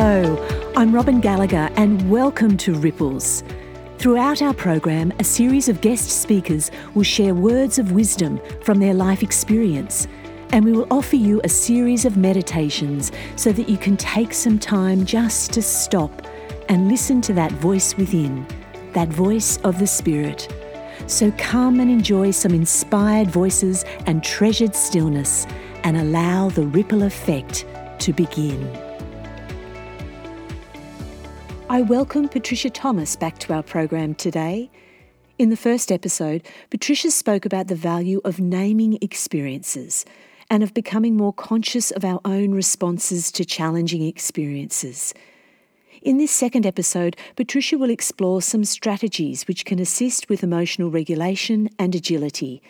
Hello, I'm Robin Gallagher, and welcome to Ripples. Throughout our program, a series of guest speakers will share words of wisdom from their life experience, and we will offer you a series of meditations so that you can take some time just to stop and listen to that voice within, that voice of the Spirit. So come and enjoy some inspired voices and treasured stillness, and allow the ripple effect to begin. I welcome Patricia Thomas back to our program today. In the first episode, Patricia spoke about the value of naming experiences and of becoming more conscious of our own responses to challenging experiences. In this second episode, Patricia will explore some strategies which can assist with emotional regulation and agility,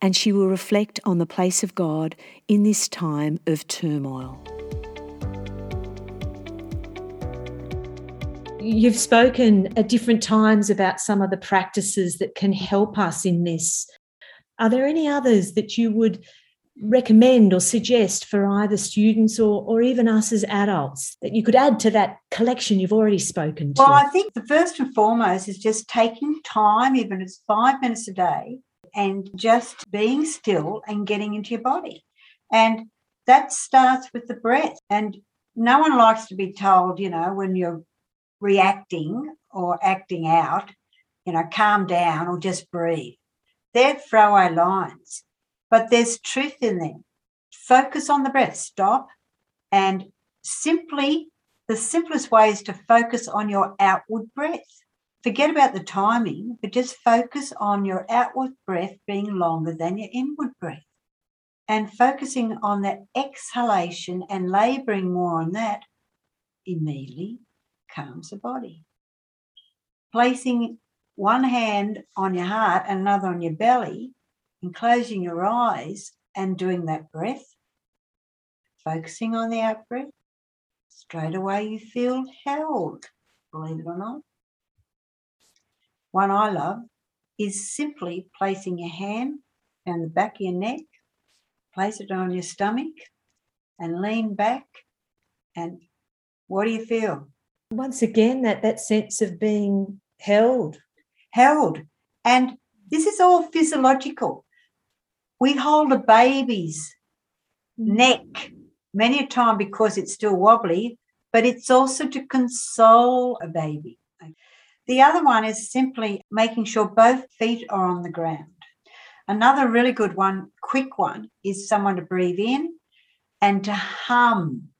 and she will reflect on the place of God in this time of turmoil. You've spoken at different times about some of the practices that can help us in this. Are there any others that you would recommend or suggest for either students or, or even us as adults that you could add to that collection you've already spoken to? Well, I think the first and foremost is just taking time, even if it's five minutes a day, and just being still and getting into your body. And that starts with the breath. And no one likes to be told, you know, when you're reacting or acting out, you know, calm down or just breathe. They're throwaway lines, but there's truth in them. Focus on the breath, stop, and simply the simplest way is to focus on your outward breath. Forget about the timing, but just focus on your outward breath being longer than your inward breath. And focusing on that exhalation and laboring more on that immediately calms the body. Placing one hand on your heart and another on your belly and closing your eyes and doing that breath, focusing on the out breath, straight away you feel held, believe it or not. One I love is simply placing your hand down the back of your neck, place it on your stomach, and lean back. And what do you feel? Once again that that sense of being held held. And this is all physiological. We hold a baby's mm. neck many a time because it's still wobbly but it's also to console a baby. The other one is simply making sure both feet are on the ground. Another really good one quick one is someone to breathe in and to hum.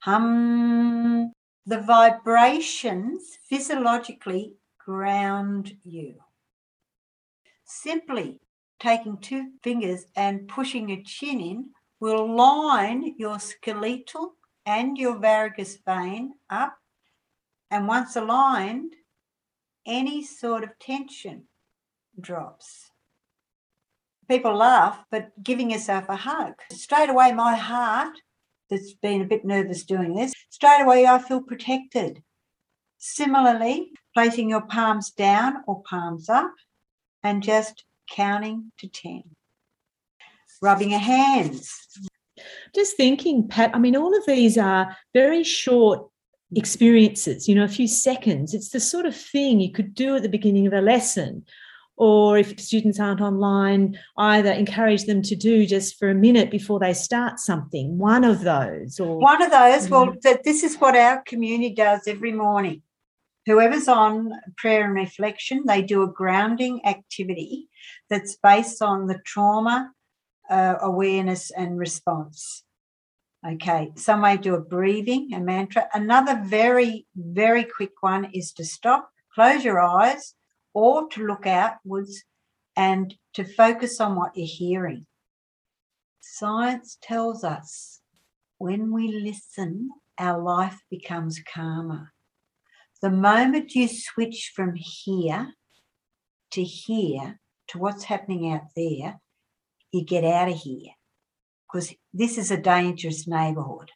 Hum the vibrations physiologically ground you. Simply taking two fingers and pushing your chin in will line your skeletal and your vagus nerve up. And once aligned, any sort of tension drops. People laugh, but giving yourself a hug. Straight away, my heart that's been a bit nervous doing this, straight away I feel protected. Similarly, placing your palms down or palms up and just counting to 10. Rubbing your hands. Just thinking, Pat, I mean, all of these are very short experiences, you know, a few seconds. It's the sort of thing you could do at the beginning of a lesson or if students aren't online, either encourage them to do just for a minute before they start something. One of those, or one of those. Well, mm. that this is what our community does every morning. Whoever's on prayer and reflection, they do a grounding activity that's based on the trauma uh, awareness and response. Okay, some may do a breathing, a mantra. Another very, very quick one is to stop, close your eyes, or to look outwards and to focus on what you're hearing. Science tells us when we listen, our life becomes calmer. The moment you switch from here to here to what's happening out there, you get out of here because this is a dangerous neighbourhood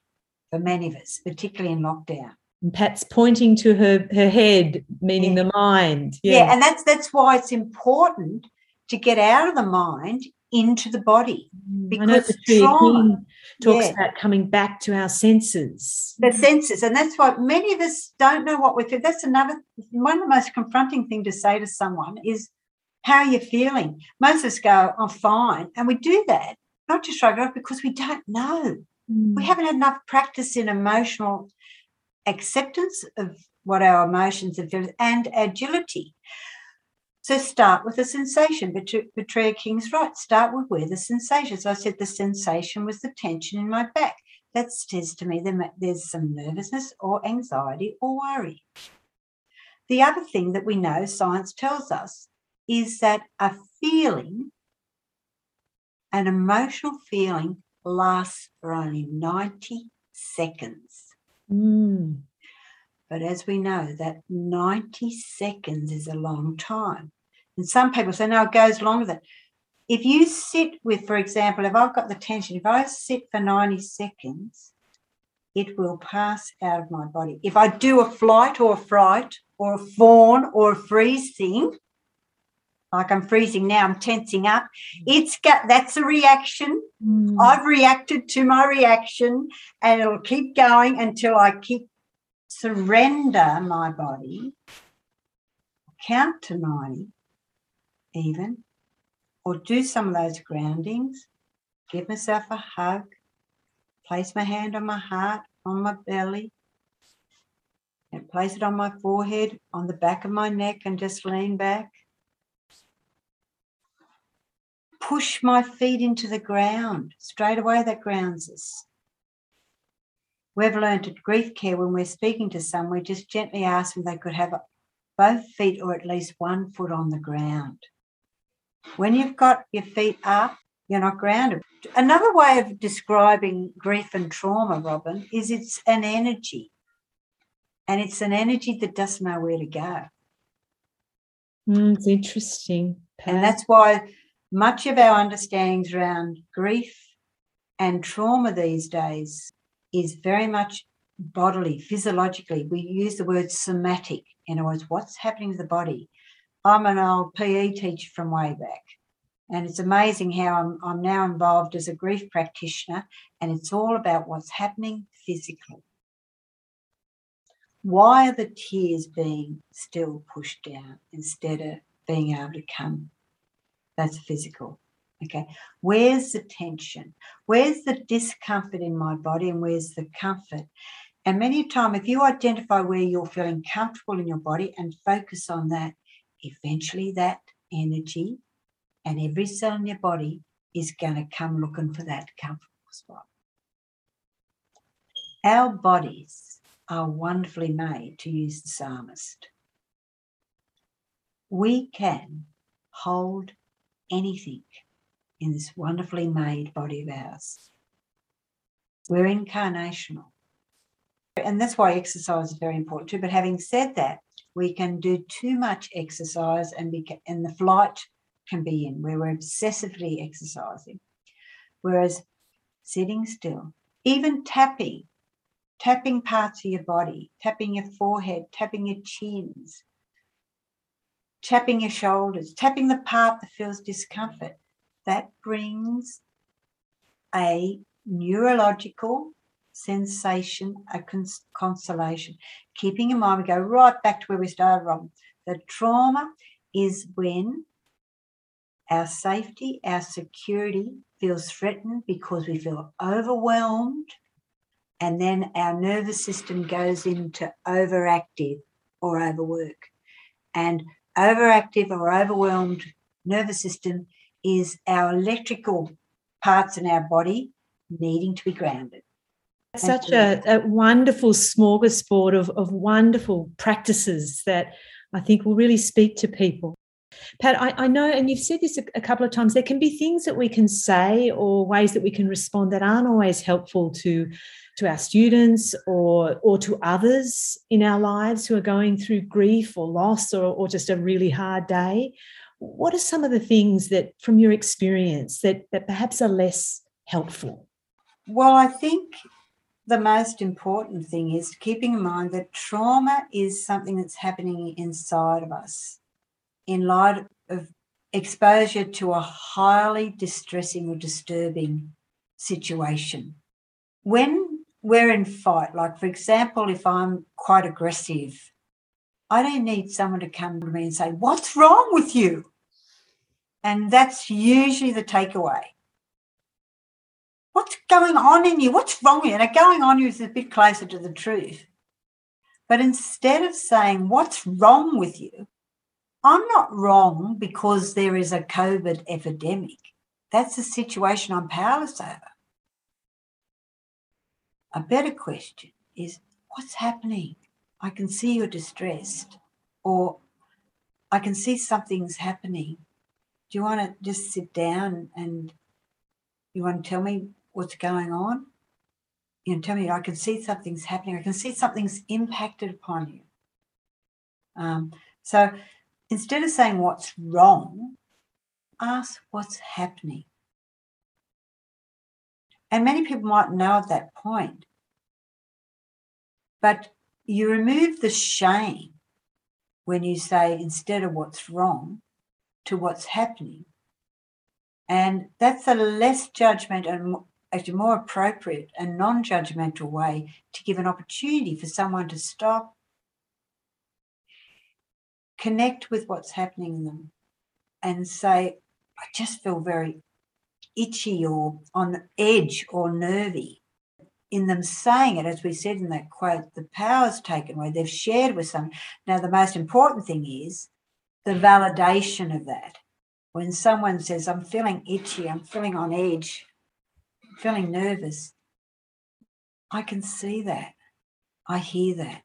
for many of us, particularly in lockdown. Pat's pointing to her her head, meaning yeah. the mind. Yeah. yeah, and that's that's why it's important to get out of the mind into the body. because know Patricia trauma, talks yeah. about coming back to our senses. The senses. And that's why many of us don't know what we feel. That's another one of the most confronting thing to say to someone is how are you feeling? Most of us go, I'm fine. And we do that, not to shrug it off because we don't know. Mm. We haven't had enough practice in emotional acceptance of what our emotions are feeling and agility. So start with the sensation. Petrea King's right. Start with where the sensation. So I said the sensation was the tension in my back. That says to me there's some nervousness or anxiety or worry. The other thing that we know science tells us is that a feeling, an emotional feeling, lasts for only 90 seconds. Mm. But as we know, that 90 seconds is a long time. And some people say, no, it goes longer than. If you sit with, for example, if I've got the tension, if I sit for 90 seconds, it will pass out of my body. If I do a flight or a fright or a fawn or a freezing, like I'm freezing now, I'm tensing up. It's got that's a reaction. Mm. I've reacted to my reaction, and it'll keep going until I keep surrender my body, count to 90, even, or do some of those groundings, give myself a hug, place my hand on my heart, on my belly, and place it on my forehead, on the back of my neck, and just lean back. Push my feet into the ground. Straight away, that grounds us. We've learned at grief care when we're speaking to someone, we just gently ask them they could have both feet or at least one foot on the ground. When you've got your feet up, you're not grounded. Another way of describing grief and trauma, Robin, is it's an energy. And it's an energy that doesn't know where to go. Mm, it's interesting. Pat. And that's why much of our understandings around grief and trauma these days is very much bodily, physiologically. We use the word somatic. In other words, what's happening to the body? I'm an old PE teacher from way back. And it's amazing how I'm, I'm now involved as a grief practitioner, and it's all about what's happening physically. Why are the tears being still pushed down instead of being able to come? That's physical. Okay. Where's the tension? Where's the discomfort in my body and where's the comfort? And many time, if you identify where you're feeling comfortable in your body and focus on that, eventually that energy and every cell in your body is going to come looking for that comfortable spot. Our bodies are wonderfully made, to use the psalmist. We can hold anything in this wonderfully made body of ours. We're incarnational. And that's why exercise is very important too. But having said that, we can do too much exercise and, and the flight can be in where we're obsessively exercising. Whereas sitting still, even tapping, tapping parts of your body, tapping your forehead, tapping your chins, tapping your shoulders, tapping the part that feels discomfort, that brings a neurological sensation, a cons- consolation. Keeping in mind, we go right back to where we started, from. The trauma is when our safety, our security feels threatened because we feel overwhelmed, and then our nervous system goes into overactive or overwork. And overactive or overwhelmed nervous system is our electrical parts in our body needing to be grounded. Such a, a, wonderful smorgasbord of, of wonderful practices that I think will really speak to people. Pat, I, I know, and you've said this a, a, couple of times, there can be things that we can say or ways that we can respond that aren't always helpful to, to our students or, or to others in our lives who are going through grief or loss or, or just a really hard day what are some of the things that from your experience that, that perhaps are less helpful well i think the most important thing is keeping in mind that trauma is something that's happening inside of us in light of exposure to a highly distressing or disturbing situation. When we're in fight, like for example, if I'm quite aggressive, I don't need someone to come to me and say, What's wrong with you? And that's usually the takeaway. What's going on in you? What's wrong with you? Going on you is a bit closer to the truth. But instead of saying, What's wrong with you? I'm not wrong because there is a COVID epidemic. That's a situation I'm powerless over. A better question is, What's happening? I can see you're distressed, or I can see something's happening. Do you want to just sit down and you want to tell me what's going on? You know, tell me I can see something's happening. I can see something's impacted upon you. Um, so instead of saying what's wrong, ask what's happening. And many people might know at that point. But you remove the shame when you say instead of what's wrong to what's happening. And that's a less judgment and actually more appropriate and non judgmental way to give an opportunity for someone to stop, connect with what's happening in them, and say, I just feel very itchy or on edge or nervy in them saying it, as we said in that quote, the power's taken away. They've shared with some. Now, the most important thing is the validation of that. When someone says, I'm feeling itchy, I'm feeling on edge, feeling nervous, I can see that. I hear that.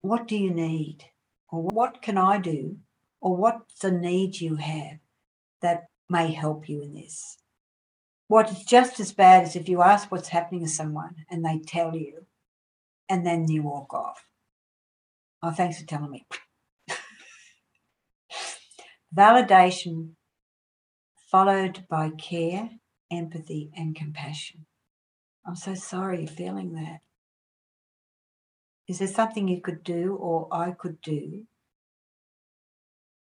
What do you need? Or what can I do? Or what's the need you have that may help you in this? What's just as bad as if you ask what's happening to someone and they tell you and then you walk off. Oh, thanks for telling me. Validation followed by care, empathy, and compassion. I'm so sorry you're feeling that. Is there something you could do or I could do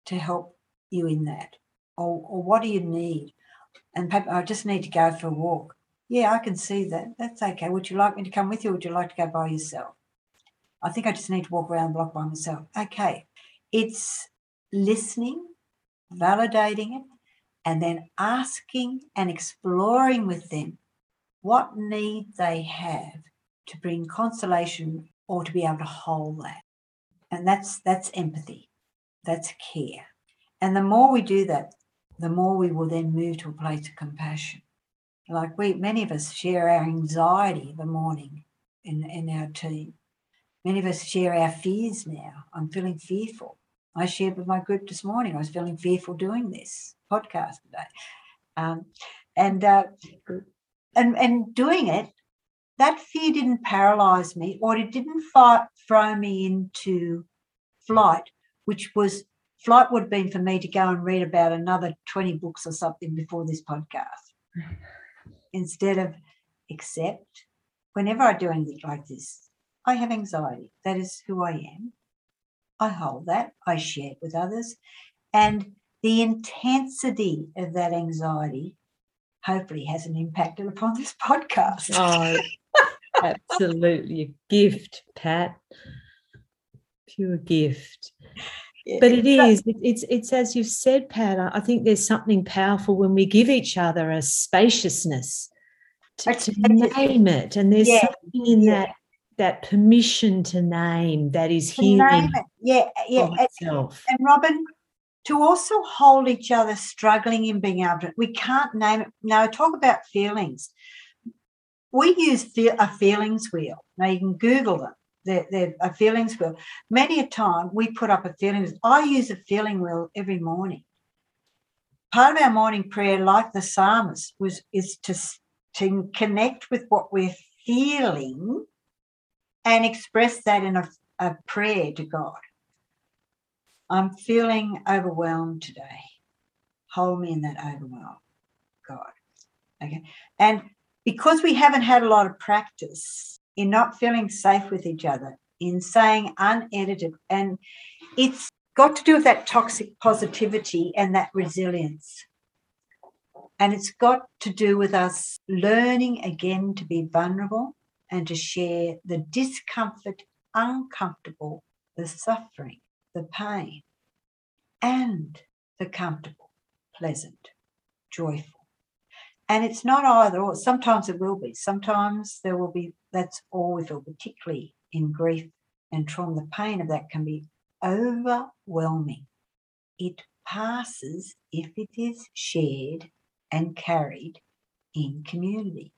to help you in that? Or, or what do you need? And I just need to go for a walk. Yeah, I can see that. That's okay. Would you like me to come with you or would you like to go by yourself? I think I just need to walk around the block by myself. Okay. It's listening, validating it, and then asking and exploring with them what need they have to bring consolation or to be able to hold that. And that's that's empathy. That's care. And the more we do that, the more we will then move to a place of compassion. Like we, many of us share our anxiety the morning in, in our team. Many of us share our fears now. I'm feeling fearful. I shared with my group this morning, I was feeling fearful doing this podcast today. Um, and, uh, and, and doing it, that fear didn't paralyze me or it didn't throw me into flight, which was flight would have been for me to go and read about another 20 books or something before this podcast. Instead of accept whenever i do anything like this i have anxiety. That is who i am. I hold that i share it with others and the intensity of that anxiety hopefully hasn't impacted upon this podcast. Oh absolutely. A gift pat. Pure gift but it is. It's it's as you've said pat i think there's something powerful when we give each other a spaciousness to, to name it. And there's yeah. something in yeah. that that permission to name that is healing yeah yeah and, and robin to also hold each other struggling in being able to we can't name it. Now talk about feelings. We use a feelings wheel. Now you can google them they're, they're a feelings wheel. Many a time we put up a feelings. I use a feeling wheel every morning. Part of our morning prayer, like the psalmist, was is to, to connect with what we're feeling and express that in a, a prayer to God. I'm feeling overwhelmed today. Hold me in that overwhelm, God. Okay. And because we haven't had a lot of practice in not feeling safe with each other, in saying unedited. And it's got to do with that toxic positivity and that resilience. And it's got to do with us learning again to be vulnerable and to share the discomfort, uncomfortable, the suffering, the pain, and the comfortable, pleasant, joyful. And it's not either or. Sometimes it will be. Sometimes there will be, that's all we feel, particularly in grief and trauma. The pain of that can be overwhelming. It passes if it is shared and carried in community.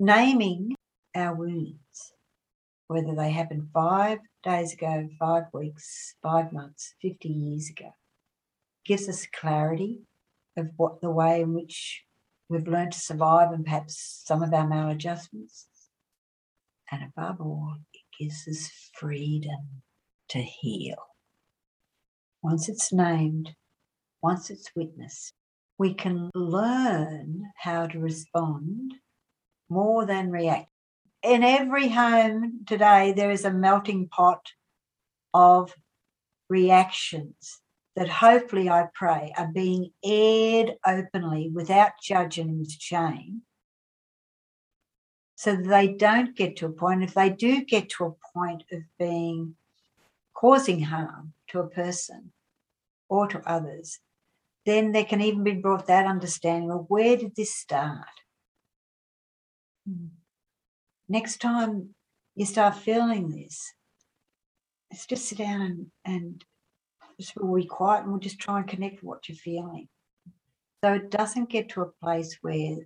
Naming our wounds, whether they happened five days ago, five weeks, five months, 50 years ago, gives us clarity of what the way in which we've learned to survive and perhaps some of our maladjustments. And above all, it gives us freedom to heal. Once it's named, once it's witnessed, we can learn how to respond more than react. In every home today, there is a melting pot of reactions that hopefully I pray are being aired openly without judging and shame so they don't get to a point, if they do get to a point of being causing harm to a person or to others, then there can even be brought that understanding of where did this start? Hmm. Next time you start feeling this, let's just sit down and, and just we'll be quiet and we'll just try and connect with what you're feeling. So it doesn't get to a place where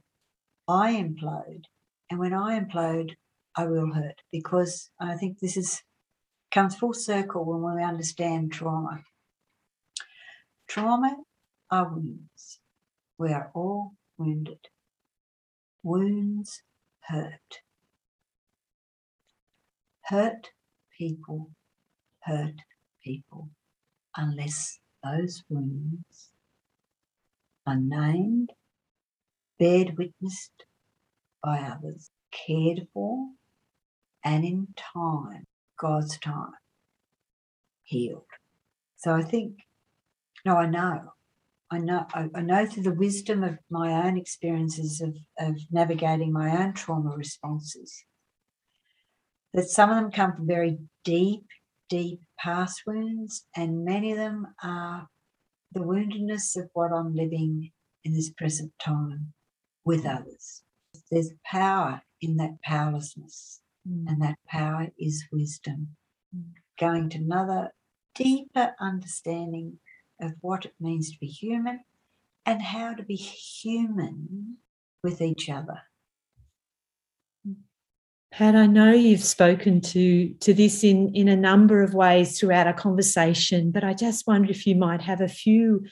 I implode. And when I implode, I will hurt because I think this is comes full circle when we understand trauma. Trauma are wounds. We are all wounded. Wounds hurt. Hurt people hurt people unless those wounds are named, bared witnessed by others, cared for, and in time, God's time, healed. So I think, no, I know. I know I, know through the wisdom of my own experiences of, of navigating my own trauma responses that some of them come from very deep deep past wounds, and many of them are the woundedness of what I'm living in this present time with others. There's power in that powerlessness, mm. and that power is wisdom. Mm. Going to another deeper understanding of what it means to be human and how to be human with each other. Pat, I know you've spoken to, to this in, in a number of ways throughout our conversation, but I just wondered if you might have a few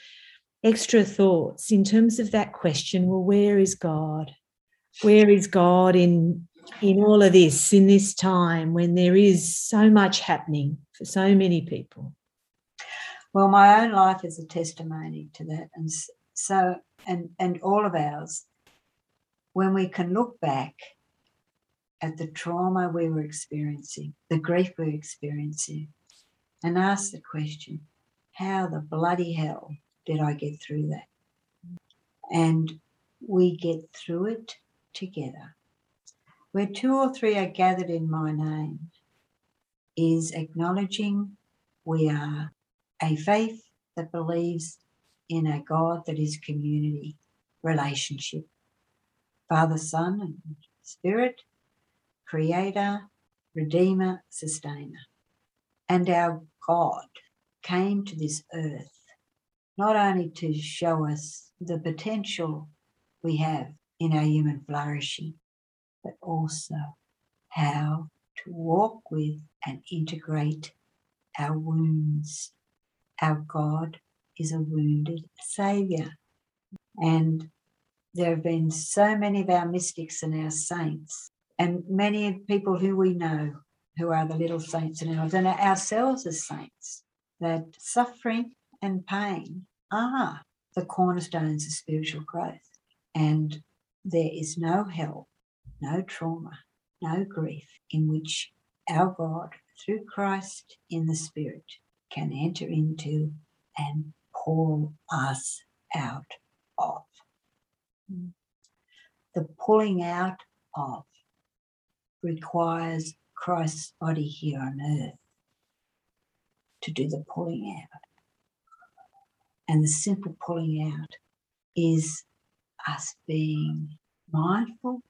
extra thoughts in terms of that question well, where is God? Where is God in, in all of this, in this time when there is so much happening for so many people? Well, my own life is a testimony to that. And so, and, and all of ours, when we can look back at the trauma we were experiencing, the grief we were experiencing, and ask the question, how the bloody hell did I get through that? And we get through it together. Where two or three are gathered in my name is acknowledging we are a faith that believes in a God that is community, relationship, Father, Son, and Spirit, creator, redeemer, sustainer. And our God came to this earth not only to show us the potential we have in our human flourishing, but also how to walk with and integrate our wounds. Our God is a wounded Saviour. And there have been so many of our mystics and our saints and many people who we know who are the little saints in our lives, and ourselves as saints, that suffering and pain are the cornerstones of spiritual growth. And there is no hell, no trauma, no grief in which our God, through Christ in the Spirit, can enter into and pull us out of. The pulling out of requires Christ's body here on earth to do the pulling out. And the simple pulling out is us being mindful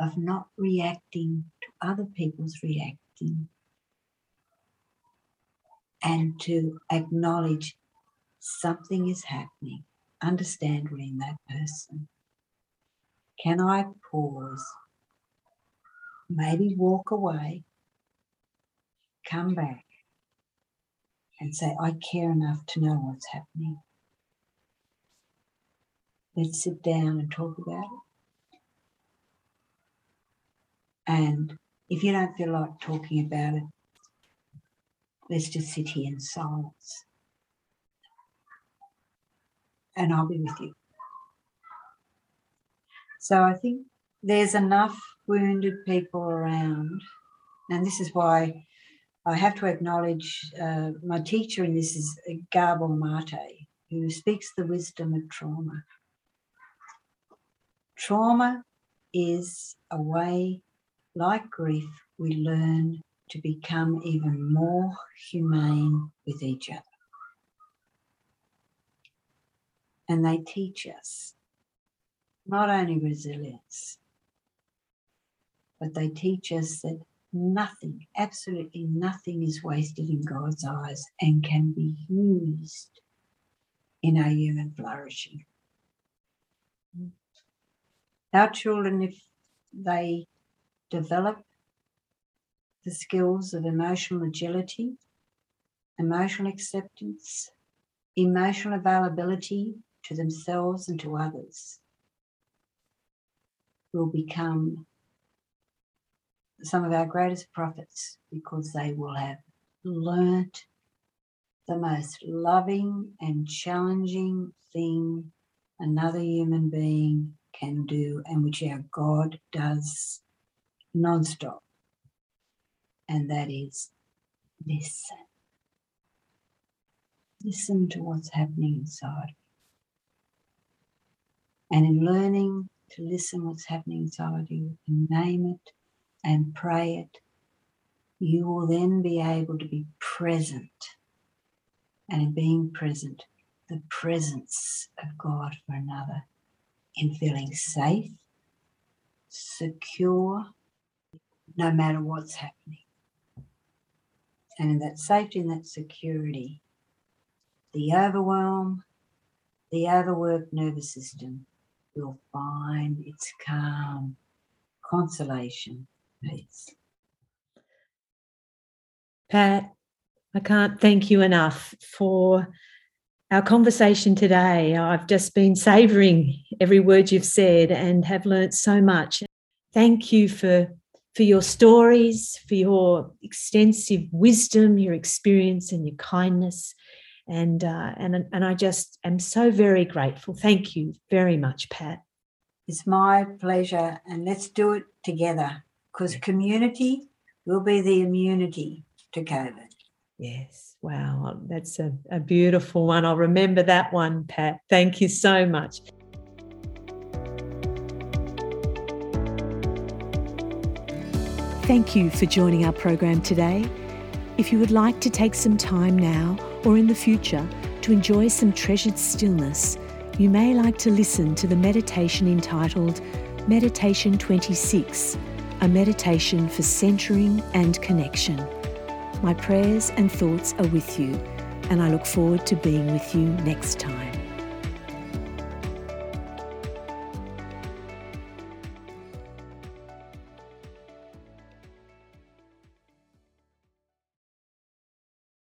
of not reacting to other people's reacting and to acknowledge something is happening, understand we're in that person. Can I pause? Maybe walk away, come back, and say, I care enough to know what's happening. Let's sit down and talk about it. And if you don't feel like talking about it, let's just sit here in silence. And I'll be with you. So I think there's enough wounded people around. And this is why I have to acknowledge uh, my teacher in this is Gabor Maté, who speaks the wisdom of trauma. Trauma is a way, like grief, we learn to become even more humane with each other. And they teach us not only resilience, but they teach us that nothing, absolutely nothing is wasted in God's eyes and can be used in our human flourishing. Our children, if they develop the skills of emotional agility, emotional acceptance, emotional availability to themselves and to others, will become some of our greatest prophets because they will have learnt the most loving and challenging thing another human being can do and which our God does non-stop. And that is listen. Listen to what's happening inside. And in learning to listen what's happening inside you and name it and pray it, you will then be able to be present. And in being present, the presence of God for another in feeling safe, secure, no matter what's happening. And in that safety and that security, the overwhelm, the overworked nervous system will find its calm, consolation, Pat, I can't thank you enough for our conversation today. I've just been savouring every word you've said and have learnt so much. Thank you for for your stories, for your extensive wisdom, your experience, and your kindness. And uh, and and I just am so very grateful. Thank you very much, Pat. It's my pleasure, and let's do it together because community will be the immunity to COVID. Yes. Wow, that's a, a beautiful one. I'll remember that one, Pat. Thank you so much. Thank you for joining our program today. If you would like to take some time now or in the future to enjoy some treasured stillness, you may like to listen to the meditation entitled Meditation 26, a meditation for centering and connection. My prayers and thoughts are with you, and I look forward to being with you next time.